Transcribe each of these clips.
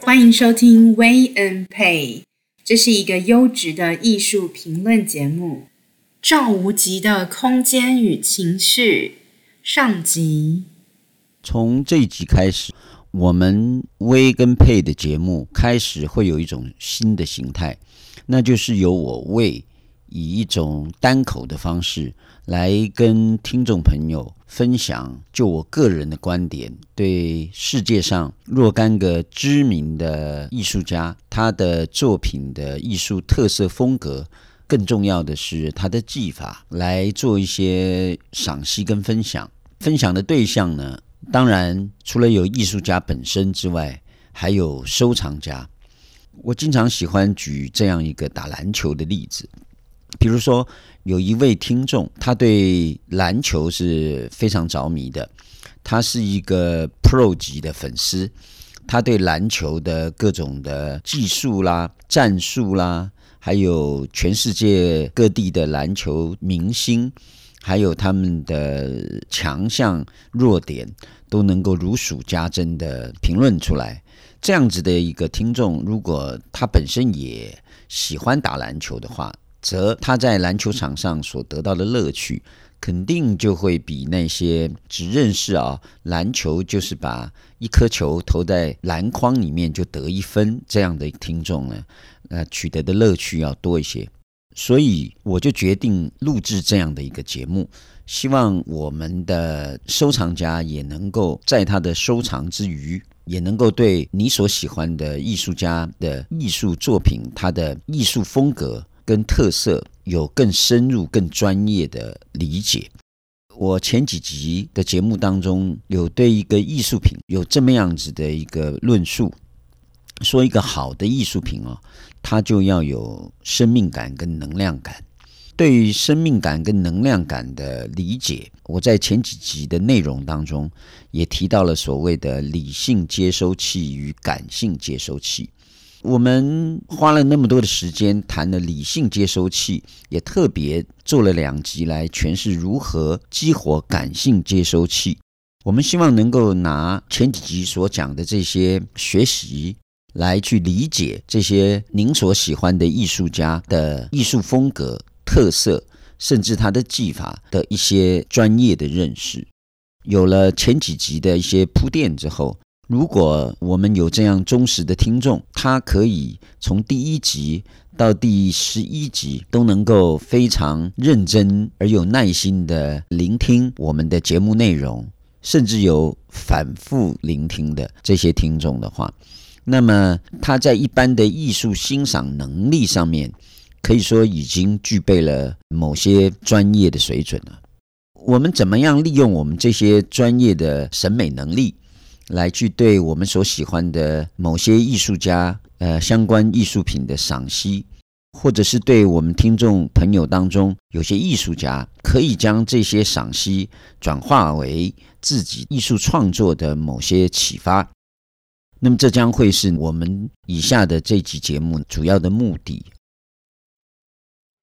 欢迎收听 Wei and Pay 这是一个优质的艺术评论节目。赵无极的空间与情绪上集。从这一集开始，我们 Wei 跟 Pay 的节目开始会有一种新的形态，那就是由我为以一种单口的方式来跟听众朋友分享，就我个人的观点，对世界上若干个知名的艺术家，他的作品的艺术特色风格，更重要的是他的技法，来做一些赏析跟分享。分享的对象呢，当然，除了有艺术家本身之外，还有收藏家。我经常喜欢举这样一个打篮球的例子，比如说，有一位听众，他对篮球是非常着迷的，他是一个 Pro 级的粉丝，他对篮球的各种的技术啦、战术啦，还有全世界各地的篮球明星。还有他们的强项、弱点都能够如数家珍的评论出来。这样子的一个听众，如果他本身也喜欢打篮球的话，则他在篮球场上所得到的乐趣，肯定就会比那些只认识啊篮球就是把一颗球投在篮筐里面就得一分这样的听众呢，呃，取得的乐趣要多一些。所以我就决定录制这样的一个节目，希望我们的收藏家也能够在他的收藏之余，也能够对你所喜欢的艺术家的艺术作品，他的艺术风格跟特色有更深入、更专业的理解。我前几集的节目当中，有对一个艺术品有这么样子的一个论述。说一个好的艺术品哦，它就要有生命感跟能量感。对于生命感跟能量感的理解，我在前几集的内容当中也提到了所谓的理性接收器与感性接收器。我们花了那么多的时间谈了理性接收器，也特别做了两集来诠释如何激活感性接收器。我们希望能够拿前几集所讲的这些学习。来去理解这些您所喜欢的艺术家的艺术风格特色，甚至他的技法的一些专业的认识。有了前几集的一些铺垫之后，如果我们有这样忠实的听众，他可以从第一集到第十一集都能够非常认真而有耐心地聆听我们的节目内容，甚至有反复聆听的这些听众的话。那么他在一般的艺术欣赏能力上面，可以说已经具备了某些专业的水准了。我们怎么样利用我们这些专业的审美能力，来去对我们所喜欢的某些艺术家，呃，相关艺术品的赏析，或者是对我们听众朋友当中有些艺术家，可以将这些赏析转化为自己艺术创作的某些启发。那么这将会是我们以下的这集节目主要的目的。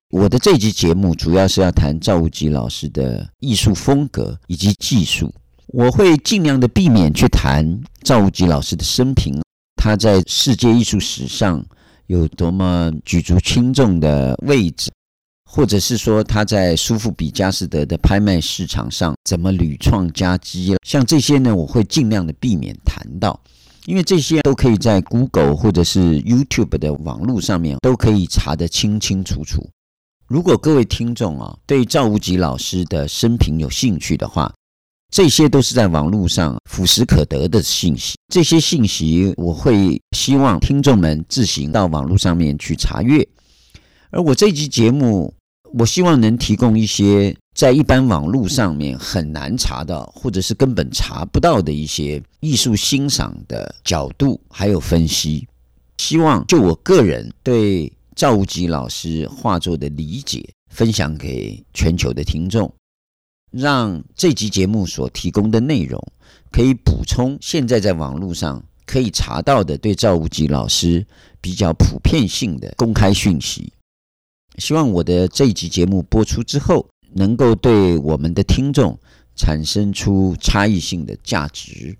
我的这集节目主要是要谈赵无极老师的艺术风格以及技术。我会尽量的避免去谈赵无极老师的生平，他在世界艺术史上有多么举足轻重的位置，或者是说他在苏富比佳士得的拍卖市场上怎么屡创佳绩。像这些呢，我会尽量的避免谈到。因为这些都可以在 Google 或者是 YouTube 的网络上面都可以查得清清楚楚。如果各位听众啊对赵无极老师的生平有兴趣的话，这些都是在网络上俯拾可得的信息。这些信息我会希望听众们自行到网络上面去查阅。而我这集节目，我希望能提供一些。在一般网络上面很难查到，或者是根本查不到的一些艺术欣赏的角度，还有分析。希望就我个人对赵无极老师画作的理解，分享给全球的听众，让这集节目所提供的内容可以补充现在在网络上可以查到的对赵无极老师比较普遍性的公开讯息。希望我的这一集节目播出之后，能够对我们的听众产生出差异性的价值。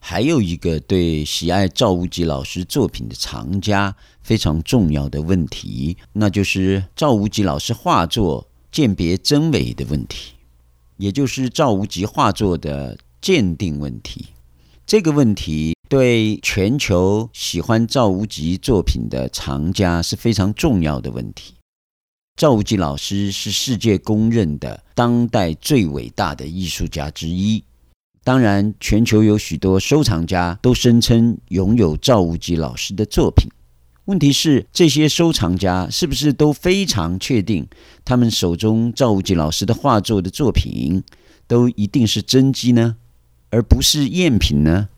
还有一个对喜爱赵无极老师作品的藏家非常重要的问题，那就是赵无极老师画作鉴别真伪的问题，也就是赵无极画作的鉴定问题。这个问题对全球喜欢赵无极作品的藏家是非常重要的问题。赵无极老师是世界公认的当代最伟大的艺术家之一。当然，全球有许多收藏家都声称拥有赵无极老师的作品。问题是，这些收藏家是不是都非常确定他们手中赵无极老师的画作的作品都一定是真迹呢，而不是赝品呢？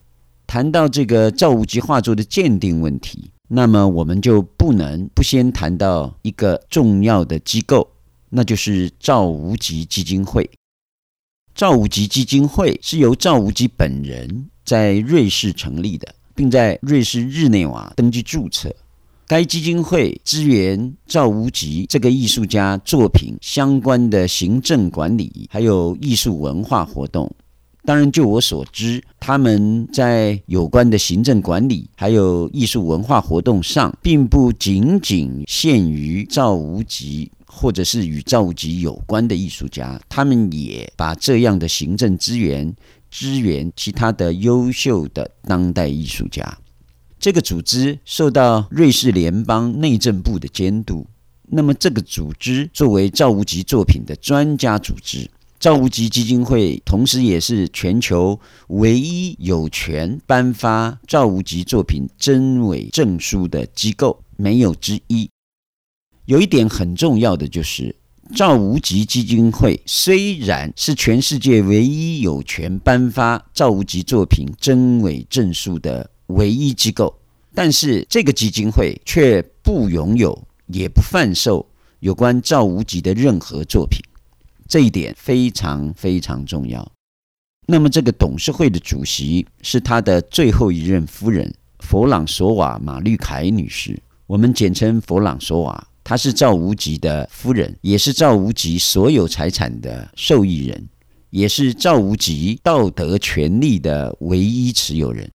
谈到这个赵无极画作的鉴定问题，那么我们就不能不先谈到一个重要的机构，那就是赵无极基金会。赵无极基金会是由赵无极本人在瑞士成立的，并在瑞士日内瓦登记注册。该基金会支援赵无极这个艺术家作品相关的行政管理，还有艺术文化活动。当然，就我所知，他们在有关的行政管理还有艺术文化活动上，并不仅仅限于赵无极。或者是与赵无极有关的艺术家，他们也把这样的行政资源支援其他的优秀的当代艺术家。这个组织受到瑞士联邦内政部的监督。那么，这个组织作为赵无极作品的专家组织，赵无极基金会同时也是全球唯一有权颁发赵无极作品真伪证书的机构，没有之一。有一点很重要的就是，赵无极基金会虽然是全世界唯一有权颁发赵无极作品真伪证书的唯一机构，但是这个基金会却不拥有也不贩售有关赵无极的任何作品，这一点非常非常重要。那么，这个董事会的主席是他的最后一任夫人弗朗索瓦马绿凯女士，我们简称弗朗索瓦。她是赵无极的夫人，也是赵无极所有财产的受益人，也是赵无极道德权利的唯一持有人。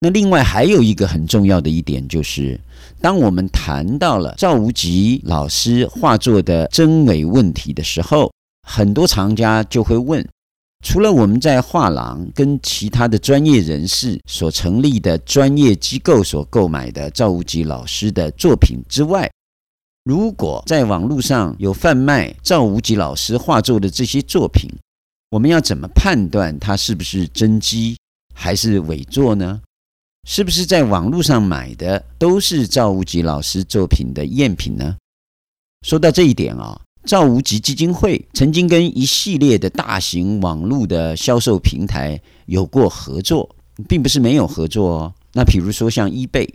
那另外还有一个很重要的一点，就是当我们谈到了赵无极老师画作的真伪问题的时候，很多藏家就会问：除了我们在画廊跟其他的专业人士所成立的专业机构所购买的赵无极老师的作品之外，如果在网络上有贩卖赵无极老师画作的这些作品，我们要怎么判断它是不是真迹还是伪作呢？是不是在网络上买的都是赵无极老师作品的赝品呢？说到这一点啊，赵无极基金会曾经跟一系列的大型网络的销售平台有过合作，并不是没有合作哦。那比如说像 eBay。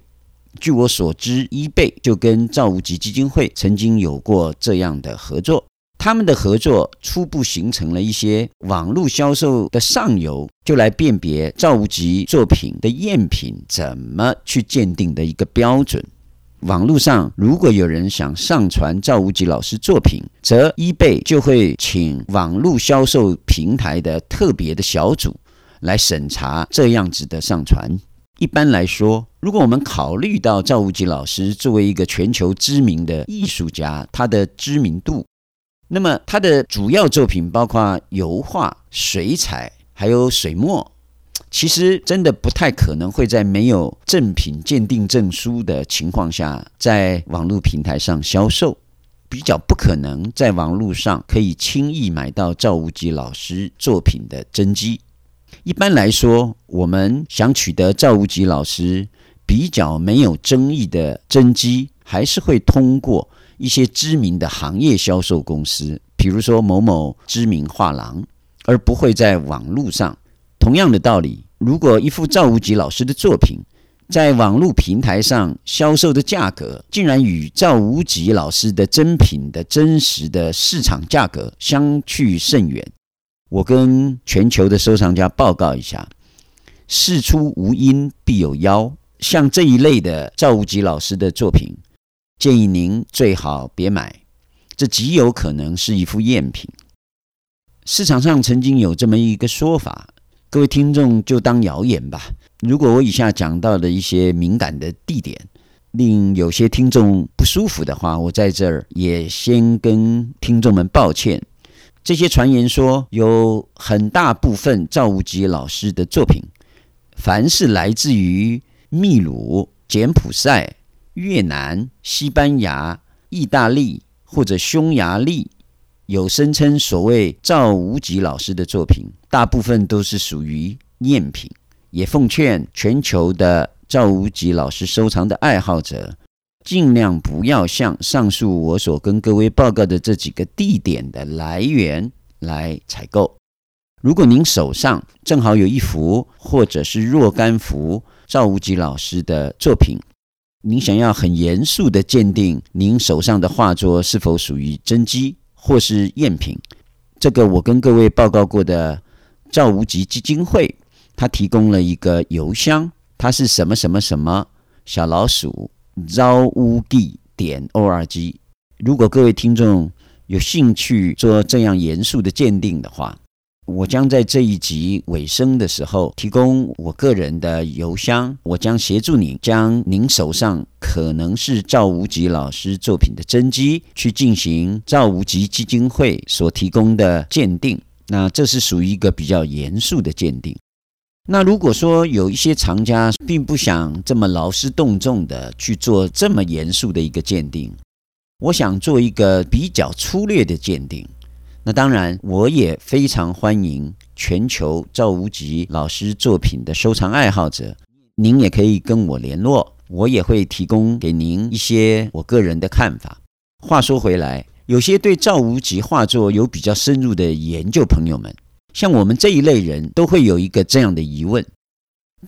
据我所知，eBay 就跟赵无极基金会曾经有过这样的合作。他们的合作初步形成了一些网络销售的上游，就来辨别赵无极作品的赝品怎么去鉴定的一个标准。网络上如果有人想上传赵无极老师作品，则 eBay 就会请网络销售平台的特别的小组来审查这样子的上传。一般来说，如果我们考虑到赵无极老师作为一个全球知名的艺术家，他的知名度，那么他的主要作品包括油画、水彩，还有水墨，其实真的不太可能会在没有正品鉴定证书的情况下，在网络平台上销售，比较不可能在网络上可以轻易买到赵无极老师作品的真迹。一般来说，我们想取得赵无极老师比较没有争议的真迹，还是会通过一些知名的行业销售公司，比如说某某知名画廊，而不会在网络上。同样的道理，如果一幅赵无极老师的作品在网络平台上销售的价格，竟然与赵无极老师的真品的真实的市场价格相去甚远。我跟全球的收藏家报告一下，事出无因必有妖。像这一类的赵无极老师的作品，建议您最好别买，这极有可能是一副赝品。市场上曾经有这么一个说法，各位听众就当谣言吧。如果我以下讲到的一些敏感的地点，令有些听众不舒服的话，我在这儿也先跟听众们抱歉。这些传言说，有很大部分赵无极老师的作品，凡是来自于秘鲁、柬埔寨、越南、西班牙、意大利或者匈牙利，有声称所谓赵无极老师的作品，大部分都是属于赝品。也奉劝全球的赵无极老师收藏的爱好者，尽量不要向上述我所跟各位报告的这几个地点的来源来采购。如果您手上正好有一幅或者是若干幅赵无极老师的作品，您想要很严肃地鉴定您手上的画作是否属于真迹或是赝品，这个我跟各位报告过的赵无极基金会。他提供了一个邮箱，它是什么什么什么小老鼠 zawugi 点 org。如果各位听众有兴趣做这样严肃的鉴定的话，我将在这一集尾声的时候提供我个人的邮箱，我将协助您将您手上可能是赵无极老师作品的真迹去进行赵无极基金会所提供的鉴定。那这是属于一个比较严肃的鉴定。那如果说有一些藏家并不想这么劳师动众的去做这么严肃的一个鉴定，我想做一个比较粗略的鉴定。那当然，我也非常欢迎全球赵无极老师作品的收藏爱好者，您也可以跟我联络，我也会提供给您一些我个人的看法。话说回来，有些对赵无极画作有比较深入的研究朋友们。像我们这一类人都会有一个这样的疑问：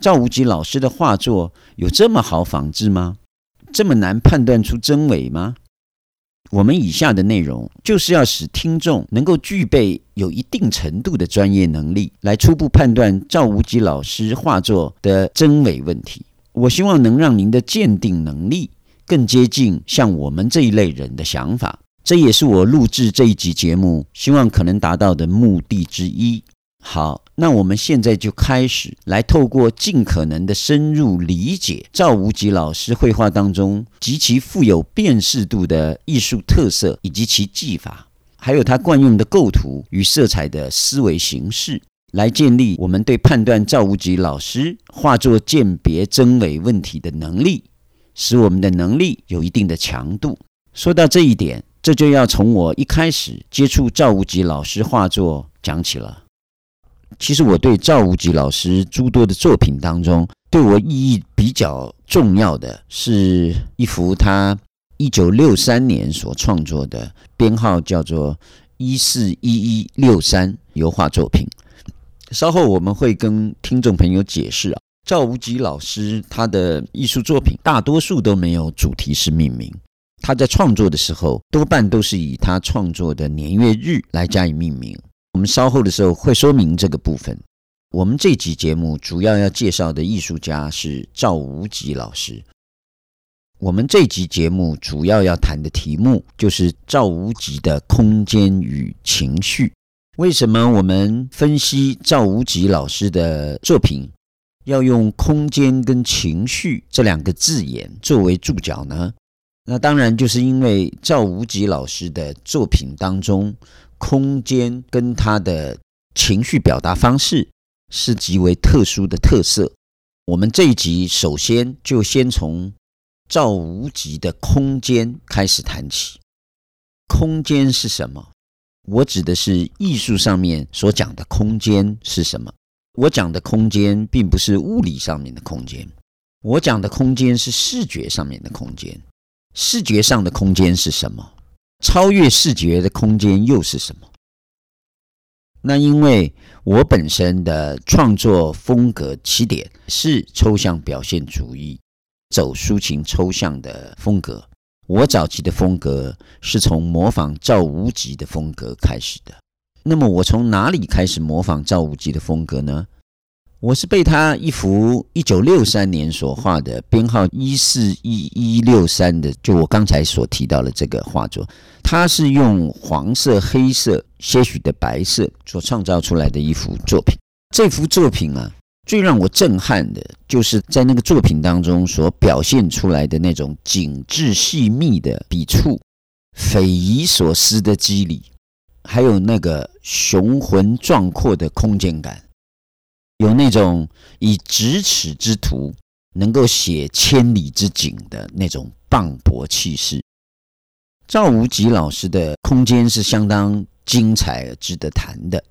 赵无极老师的画作有这么好仿制吗？这么难判断出真伪吗？我们以下的内容就是要使听众能够具备有一定程度的专业能力，来初步判断赵无极老师画作的真伪问题。我希望能让您的鉴定能力更接近像我们这一类人的想法。这也是我录制这一集节目希望可能达到的目的之一。好，那我们现在就开始来透过尽可能的深入理解赵无极老师绘画当中极其富有辨识度的艺术特色以及其技法，还有他惯用的构图与色彩的思维形式，来建立我们对判断赵无极老师画作鉴别真伪问题的能力，使我们的能力有一定的强度。说到这一点。这就要从我一开始接触赵无极老师画作讲起了。其实我对赵无极老师诸多的作品当中，对我意义比较重要的是一幅他一九六三年所创作的，编号叫做一四一一六三油画作品。稍后我们会跟听众朋友解释啊，赵无极老师他的艺术作品大多数都没有主题式命名。他在创作的时候，多半都是以他创作的年月日来加以命名。我们稍后的时候会说明这个部分。我们这集节目主要要介绍的艺术家是赵无极老师。我们这集节目主要要谈的题目就是赵无极的空间与情绪。为什么我们分析赵无极老师的作品要用空间跟情绪这两个字眼作为注脚呢？那当然，就是因为赵无极老师的作品当中，空间跟他的情绪表达方式是极为特殊的特色。我们这一集首先就先从赵无极的空间开始谈起。空间是什么？我指的是艺术上面所讲的空间是什么？我讲的空间并不是物理上面的空间，我讲的空间是视觉上面的空间。视觉上的空间是什么？超越视觉的空间又是什么？那因为我本身的创作风格起点是抽象表现主义，走抒情抽象的风格。我早期的风格是从模仿赵无极的风格开始的。那么我从哪里开始模仿赵无极的风格呢？我是被他一幅一九六三年所画的，编号一四一一六三的，就我刚才所提到的这个画作，它是用黄色、黑色、些许的白色所创造出来的一幅作品。这幅作品啊，最让我震撼的就是在那个作品当中所表现出来的那种紧致细密的笔触、匪夷所思的肌理，还有那个雄浑壮阔的空间感。有那种以咫尺之图能够写千里之景的那种磅礴气势。赵无极老师的空间是相当精彩值得谈的，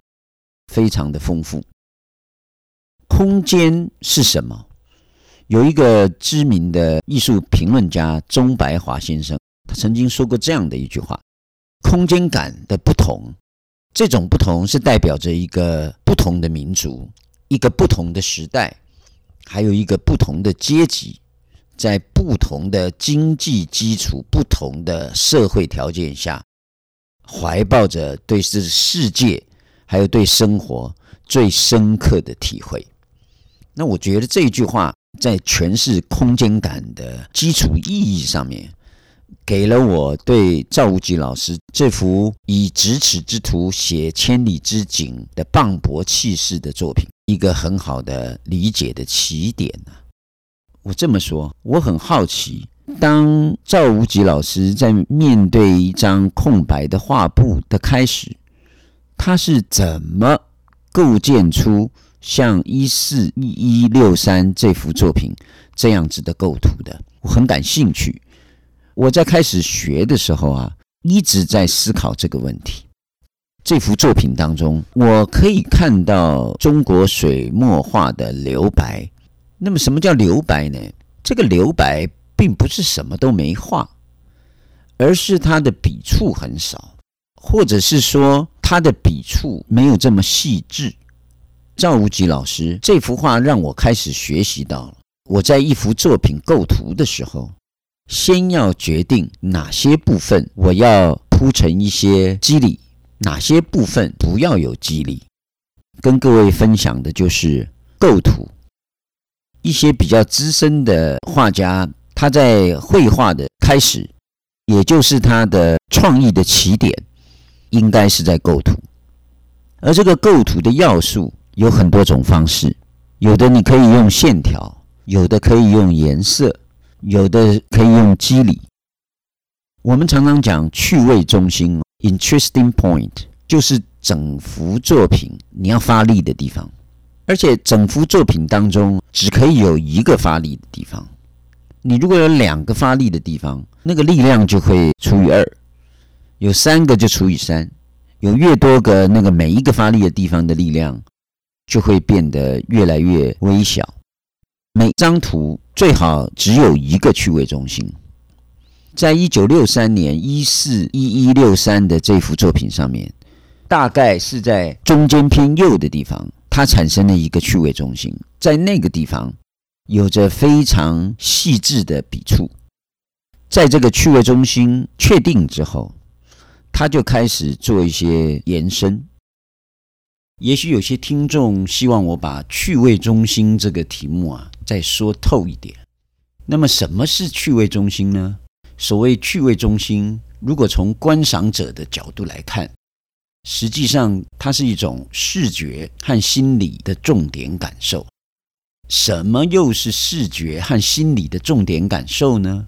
非常的丰富。空间是什么？有一个知名的艺术评论家钟白华先生，他曾经说过这样的一句话：空间感的不同，这种不同是代表着一个不同的民族。一个不同的时代，还有一个不同的阶级，在不同的经济基础、不同的社会条件下，怀抱着对这世界还有对生活最深刻的体会。那我觉得这句话在诠释空间感的基础意义上面，给了我对赵无极老师这幅以咫尺之图写千里之景的磅礴气势的作品一个很好的理解的起点呢。我这么说，我很好奇，当赵无极老师在面对一张空白的画布的开始，他是怎么构建出像一四一一六三这幅作品这样子的构图的？我很感兴趣。我在开始学的时候啊，一直在思考这个问题。这幅作品当中，我可以看到中国水墨画的留白。那么，什么叫留白呢？这个留白并不是什么都没画，而是它的笔触很少，或者是说它的笔触没有这么细致。赵无极老师这幅画让我开始学习到了，我在一幅作品构图的时候。先要决定哪些部分我要铺成一些肌理，哪些部分不要有肌理。跟各位分享的就是构图。一些比较资深的画家，他在绘画的开始，也就是他的创意的起点，应该是在构图。而这个构图的要素有很多种方式，有的你可以用线条，有的可以用颜色。有的可以用肌理，我们常常讲趣味中心 （interesting point），就是整幅作品你要发力的地方，而且整幅作品当中只可以有一个发力的地方。你如果有两个发力的地方，那个力量就会除以二；有三个就除以三；有越多个，那个每一个发力的地方的力量就会变得越来越微小。每张图最好只有一个趣味中心。在一九六三年一四一一六三的这幅作品上面，大概是在中间偏右的地方，它产生了一个趣味中心。在那个地方，有着非常细致的笔触。在这个趣味中心确定之后，他就开始做一些延伸。也许有些听众希望我把趣味中心这个题目啊再说透一点。那么，什么是趣味中心呢？所谓趣味中心，如果从观赏者的角度来看，实际上它是一种视觉和心理的重点感受。什么又是视觉和心理的重点感受呢？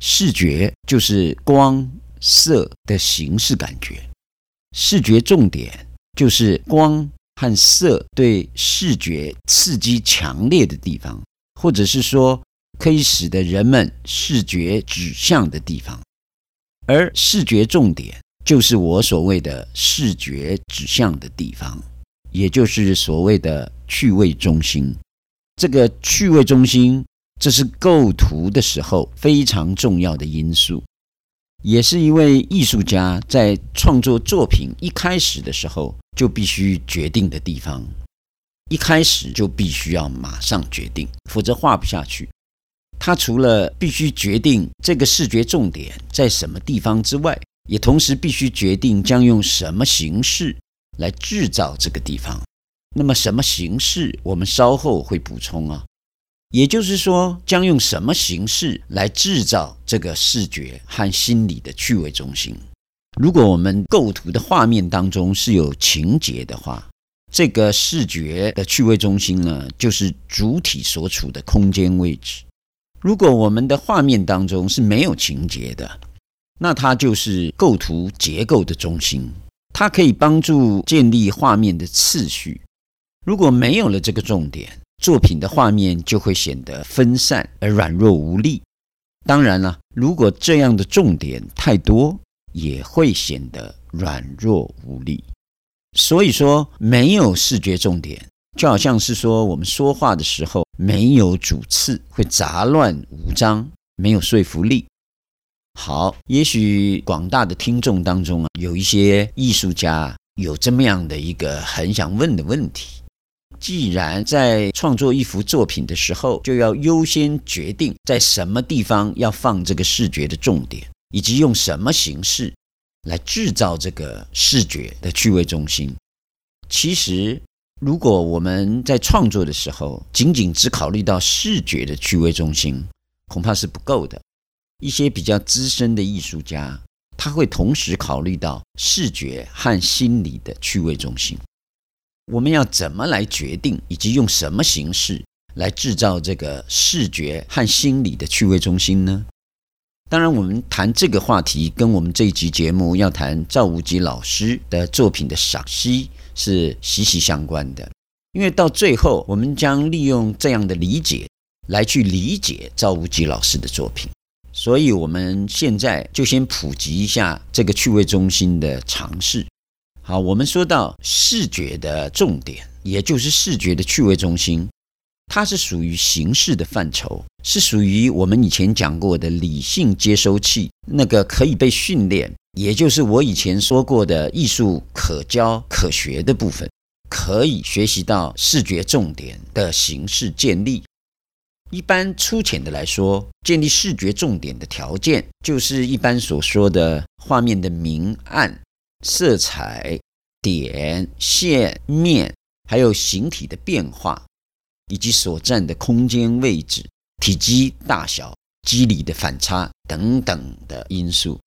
视觉就是光色的形式感觉，视觉重点。就是光和色对视觉刺激强烈的地方，或者是说可以使得人们视觉指向的地方，而视觉重点就是我所谓的视觉指向的地方，也就是所谓的趣味中心。这个趣味中心，这是构图的时候非常重要的因素。也是一位艺术家在创作作品一开始的时候就必须决定的地方，一开始就必须要马上决定，否则画不下去。他除了必须决定这个视觉重点在什么地方之外，也同时必须决定将用什么形式来制造这个地方。那么什么形式，我们稍后会补充啊。也就是说，将用什么形式来制造这个视觉和心理的趣味中心？如果我们构图的画面当中是有情节的话，这个视觉的趣味中心呢，就是主体所处的空间位置。如果我们的画面当中是没有情节的，那它就是构图结构的中心，它可以帮助建立画面的次序。如果没有了这个重点，作品的画面就会显得分散而软弱无力。当然了，如果这样的重点太多，也会显得软弱无力。所以说，没有视觉重点，就好像是说我们说话的时候没有主次，会杂乱无章，没有说服力。好，也许广大的听众当中啊，有一些艺术家有这么样的一个很想问的问题。既然在创作一幅作品的时候，就要优先决定在什么地方要放这个视觉的重点，以及用什么形式来制造这个视觉的趣味中心。其实，如果我们在创作的时候仅仅只考虑到视觉的趣味中心，恐怕是不够的。一些比较资深的艺术家，他会同时考虑到视觉和心理的趣味中心。我们要怎么来决定，以及用什么形式来制造这个视觉和心理的趣味中心呢？当然，我们谈这个话题，跟我们这一集节目要谈赵无极老师的作品的赏析是息息相关的。因为到最后，我们将利用这样的理解来去理解赵无极老师的作品。所以，我们现在就先普及一下这个趣味中心的尝试。好，我们说到视觉的重点，也就是视觉的趣味中心，它是属于形式的范畴，是属于我们以前讲过的理性接收器，那个可以被训练，也就是我以前说过的艺术可教可学的部分，可以学习到视觉重点的形式建立。一般粗浅的来说，建立视觉重点的条件，就是一般所说的画面的明暗。色彩、点、线、面，还有形体的变化，以及所占的空间位置、体积大小、肌理的反差等等的因素。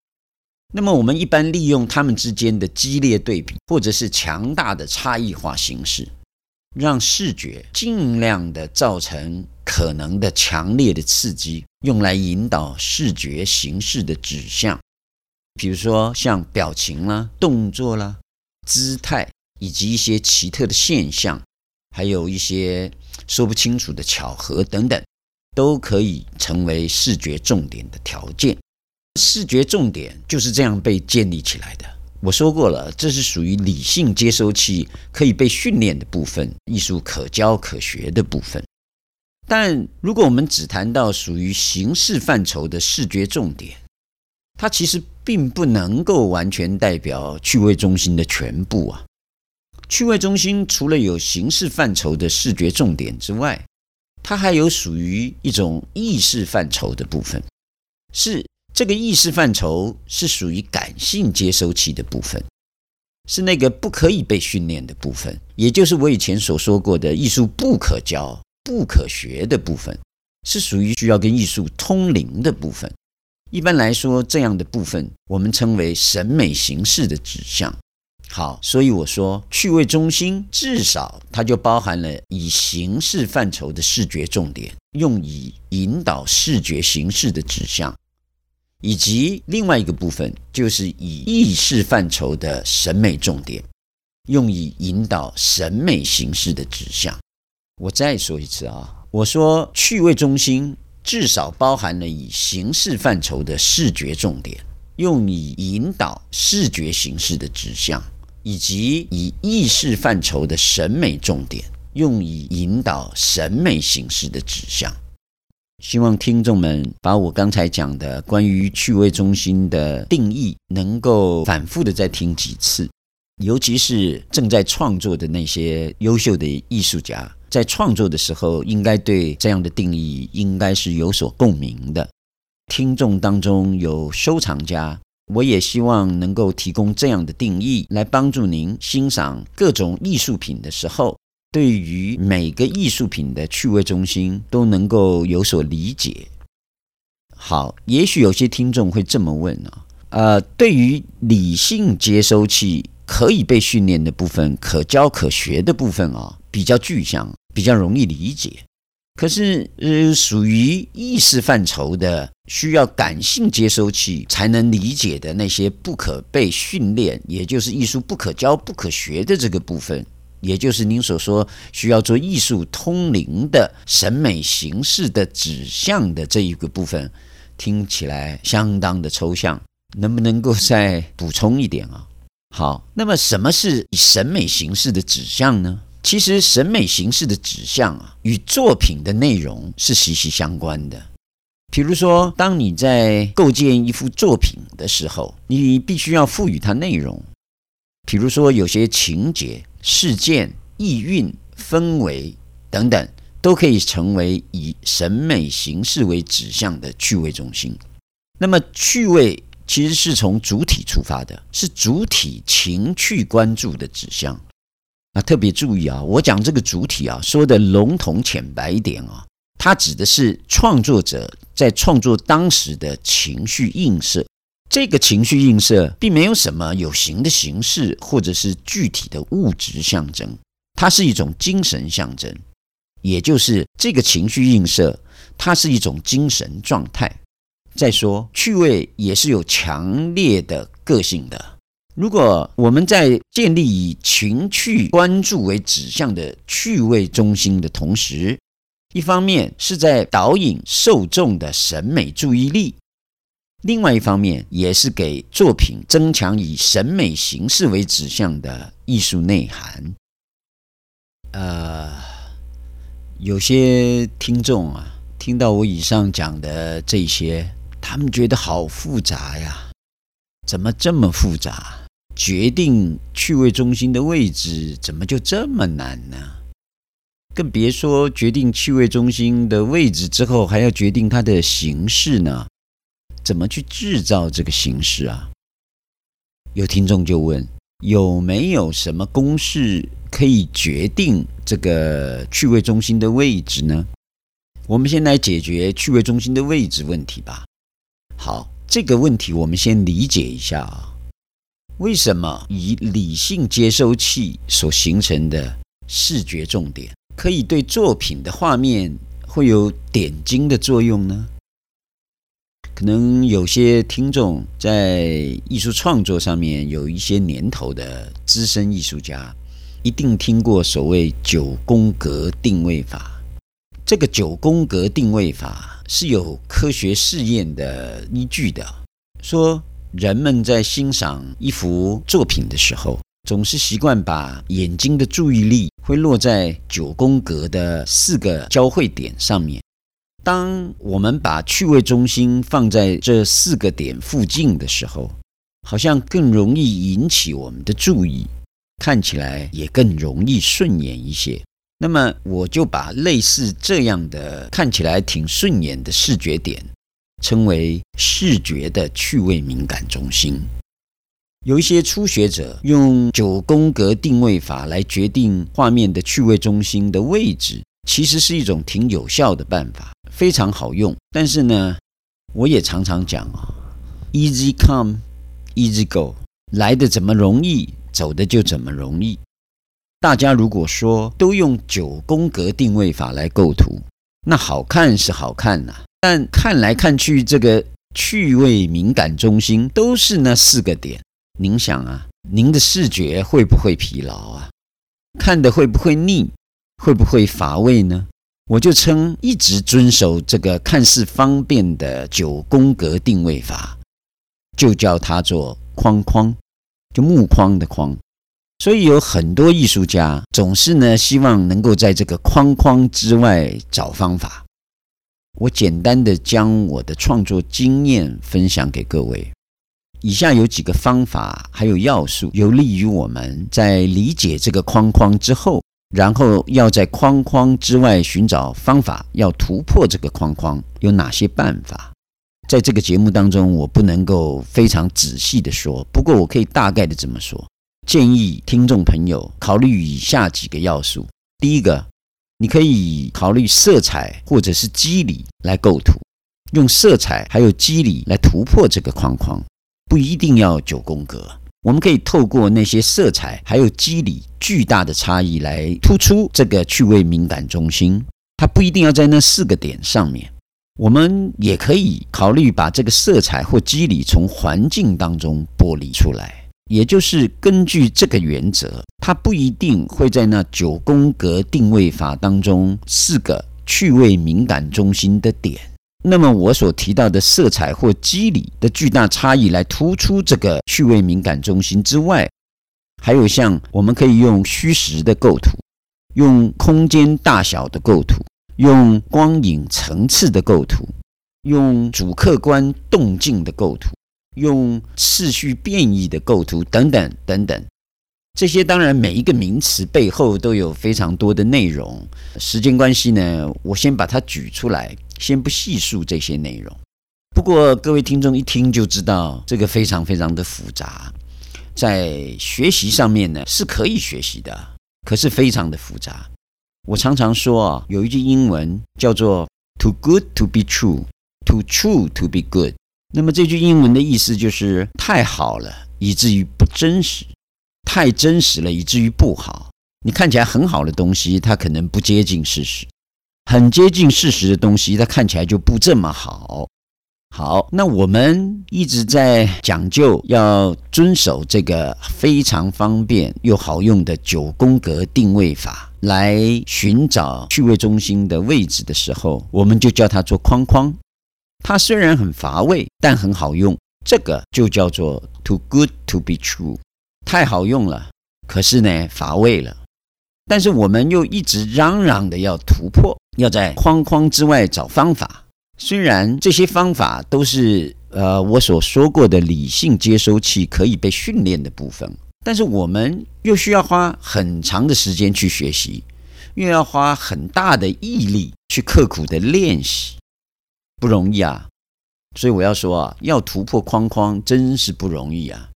那么，我们一般利用它们之间的激烈对比，或者是强大的差异化形式，让视觉尽量的造成可能的强烈的刺激，用来引导视觉形式的指向。比如说，像表情啦、动作啦、姿态，以及一些奇特的现象，还有一些说不清楚的巧合等等，都可以成为视觉重点的条件。视觉重点就是这样被建立起来的。我说过了，这是属于理性接收器，可以被训练的部分，艺术可教可学的部分。但如果我们只谈到属于形式范畴的视觉重点，它其实并不能够完全代表趣味中心的全部啊。趣味中心除了有形式范畴的视觉重点之外，它还有属于一种意识范畴的部分。是这个意识范畴是属于感性接收器的部分，是那个不可以被训练的部分，也就是我以前所说过的艺术不可教、不可学的部分，是属于需要跟艺术通灵的部分。一般来说，这样的部分我们称为审美形式的指向。好，所以我说趣味中心至少它就包含了以形式范畴的视觉重点，用以引导视觉形式的指向，以及另外一个部分就是以意识范畴的审美重点，用以引导审美形式的指向。我再说一次啊，我说趣味中心。至少包含了以形式范畴的视觉重点，用以引导视觉形式的指向，以及以意识范畴的审美重点，用以引导审美形式的指向。希望听众们把我刚才讲的关于趣味中心的定义，能够反复的再听几次，尤其是正在创作的那些优秀的艺术家。在创作的时候，应该对这样的定义应该是有所共鸣的。听众当中有收藏家，我也希望能够提供这样的定义，来帮助您欣赏各种艺术品的时候，对于每个艺术品的趣味中心都能够有所理解。好，也许有些听众会这么问啊，呃，对于理性接收器可以被训练的部分，可教可学的部分啊，比较具象，比较容易理解。可是，呃，属于意识范畴的，需要感性接收器才能理解的那些不可被训练，也就是艺术不可教、不可学的这个部分，也就是您所说需要做艺术通灵的审美形式的指向的这一个部分，听起来相当的抽象，能不能够再补充一点啊？好，那么什么是以审美形式的指向呢？其实审美形式的指向啊，与作品的内容是息息相关的。比如说，当你在构建一幅作品的时候，你必须要赋予它内容。比如说，有些情节、事件、意蕴、氛围等等，都可以成为以审美形式为指向的趣味中心。那么，趣味其实是从主体出发的，是主体情趣关注的指向。啊，特别注意啊，我讲这个主体啊，说的笼统浅白一点啊，它指的是创作者在创作当时的情绪映射。这个情绪映射并没有什么有形的形式或者是具体的物质象征，它是一种精神象征，也就是这个情绪映射，它是一种精神状态。再说，趣味也是有强烈的个性的。如果我们在建立以情趣关注为指向的趣味中心的同时，一方面是在导引受众的审美注意力，另外一方面也是给作品增强以审美形式为指向的艺术内涵。呃，有些听众啊，听到我以上讲的这些，他们觉得好复杂呀，怎么这么复杂？决定趣味中心的位置，怎么就这么难呢？更别说决定趣味中心的位置之后，还要决定它的形式呢？怎么去制造这个形式啊？有听众就问：有没有什么公式可以决定这个趣味中心的位置呢？我们先来解决趣味中心的位置问题吧。好，这个问题我们先理解一下啊。为什么以理性接收器所形成的视觉重点，可以对作品的画面会有点睛的作用呢？可能有些听众在艺术创作上面有一些年头的资深艺术家，一定听过所谓九宫格定位法。这个九宫格定位法是有科学试验的依据的，说。人们在欣赏一幅作品的时候，总是习惯把眼睛的注意力会落在九宫格的四个交汇点上面。当我们把趣味中心放在这四个点附近的时候，好像更容易引起我们的注意，看起来也更容易顺眼一些。那么，我就把类似这样的看起来挺顺眼的视觉点，称为视觉的趣味敏感中心。有一些初学者用九宫格定位法来决定画面的趣味中心的位置，其实是一种挺有效的办法，非常好用。但是呢，我也常常讲啊，easy come, easy go，来的怎么容易，走的就怎么容易。大家如果说都用九宫格定位法来构图，那好看是好看呐、但看来看去，这个趣味敏感中心都是那四个点。您想啊，您的视觉会不会疲劳啊？看的会不会腻？会不会乏味呢？我就称一直遵守这个看似方便的九宫格定位法，就叫它做框框，就木框的框。所以有很多艺术家总是呢，希望能够在这个框框之外找方法。我简单的将我的创作经验分享给各位。以下有几个方法，还有要素，有利于我们在理解这个框框之后，然后要在框框之外寻找方法，要突破这个框框，有哪些办法？在这个节目当中，我不能够非常仔细的说，不过我可以大概的这么说。建议听众朋友考虑以下几个要素。第一个，你可以考虑色彩或者是肌理来构图，用色彩还有肌理来突破这个框框，不一定要九宫格。我们可以透过那些色彩还有肌理巨大的差异来突出这个趣味敏感中心。它不一定要在那四个点上面，我们也可以考虑把这个色彩或肌理从环境当中剥离出来。也就是根据这个原则，它不一定会在那九宫格定位法当中四个趣味敏感中心的点。那么我所提到的色彩或肌理的巨大差异来突出这个趣味敏感中心之外，还有像我们可以用虚实的构图，用空间大小的构图，用光影层次的构图，用主客观动静的构图。用次序变异的构图等等等等，这些当然每一个名词背后都有非常多的内容。时间关系呢，我先把它举出来，先不细述这些内容。不过各位听众一听就知道，这个非常非常的复杂，在学习上面呢是可以学习的，可是非常的复杂。我常常说啊，有一句英文叫做 “too good to be true, too true to be good”。那么这句英文的意思就是太好了，以至于不真实；太真实了，以至于不好。你看起来很好的东西，它可能不接近事实；很接近事实的东西，它看起来就不这么好。好，那我们一直在讲究要遵守这个非常方便又好用的九宫格定位法，来寻找趣味中心的位置的时候，我们就叫它做框框。它虽然很乏味，但很好用。这个就叫做 too good to be true，太好用了，可是呢，乏味了。但是我们又一直嚷嚷的要突破，要在框框之外找方法。虽然这些方法都是呃我所说过的理性接收器可以被训练的部分，但是我们又需要花很长的时间去学习，又要花很大的毅力去刻苦的练习。不容易啊，所以我要说啊，要突破框框真是不容易啊。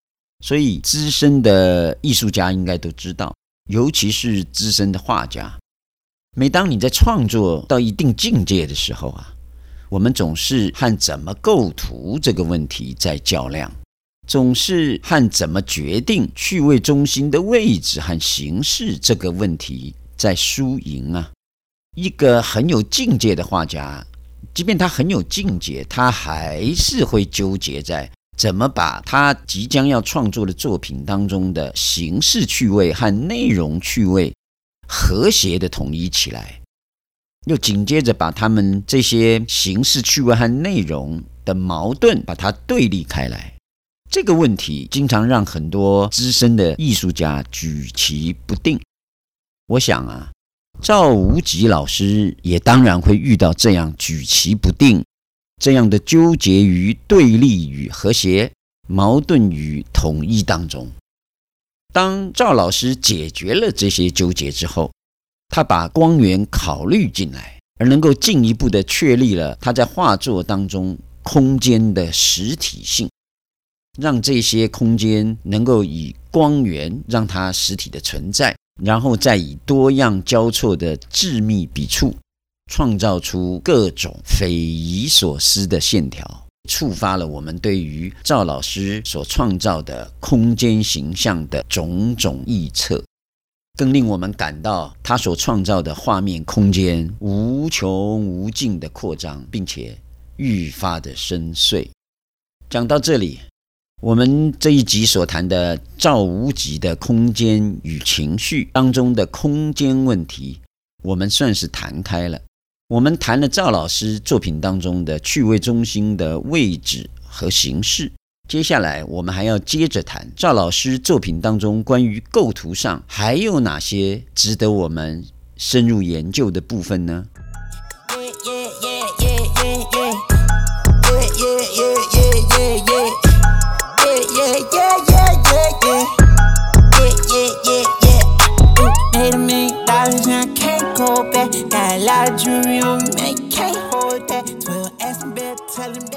所以资深的艺术家应该都知道，尤其是资深的画家，每当你在创作到一定境界的时候啊，我们总是和怎么构图这个问题在较量，总是和怎么决定趣味中心的位置和形式这个问题在输赢啊。一个很有境界的画家。即便他很有境界，他还是会纠结在怎么把他即将要创作的作品当中的形式趣味和内容趣味和谐的统一起来，又紧接着把他们这些形式趣味和内容的矛盾把它对立开来。这个问题经常让很多资深的艺术家举棋不定。我想啊。赵无极老师也当然会遇到这样举棋不定、这样的纠结于对立与和谐、矛盾与统一当中。当赵老师解决了这些纠结之后，他把光源考虑进来，而能够进一步的确立了他在画作当中空间的实体性，让这些空间能够以光源让它实体的存在。然后再以多样交错的致密笔触，创造出各种匪夷所思的线条，触发了我们对于赵老师所创造的空间形象的种种臆测，更令我们感到他所创造的画面空间无穷无尽的扩张，并且愈发的深邃。讲到这里。我们这一集所谈的赵无极的空间与情绪当中的空间问题，我们算是谈开了。我们谈了赵老师作品当中的趣味中心的位置和形式。接下来，我们还要接着谈赵老师作品当中关于构图上还有哪些值得我们深入研究的部分呢？i Nigeria, make can't hold that 12 S bed telling me.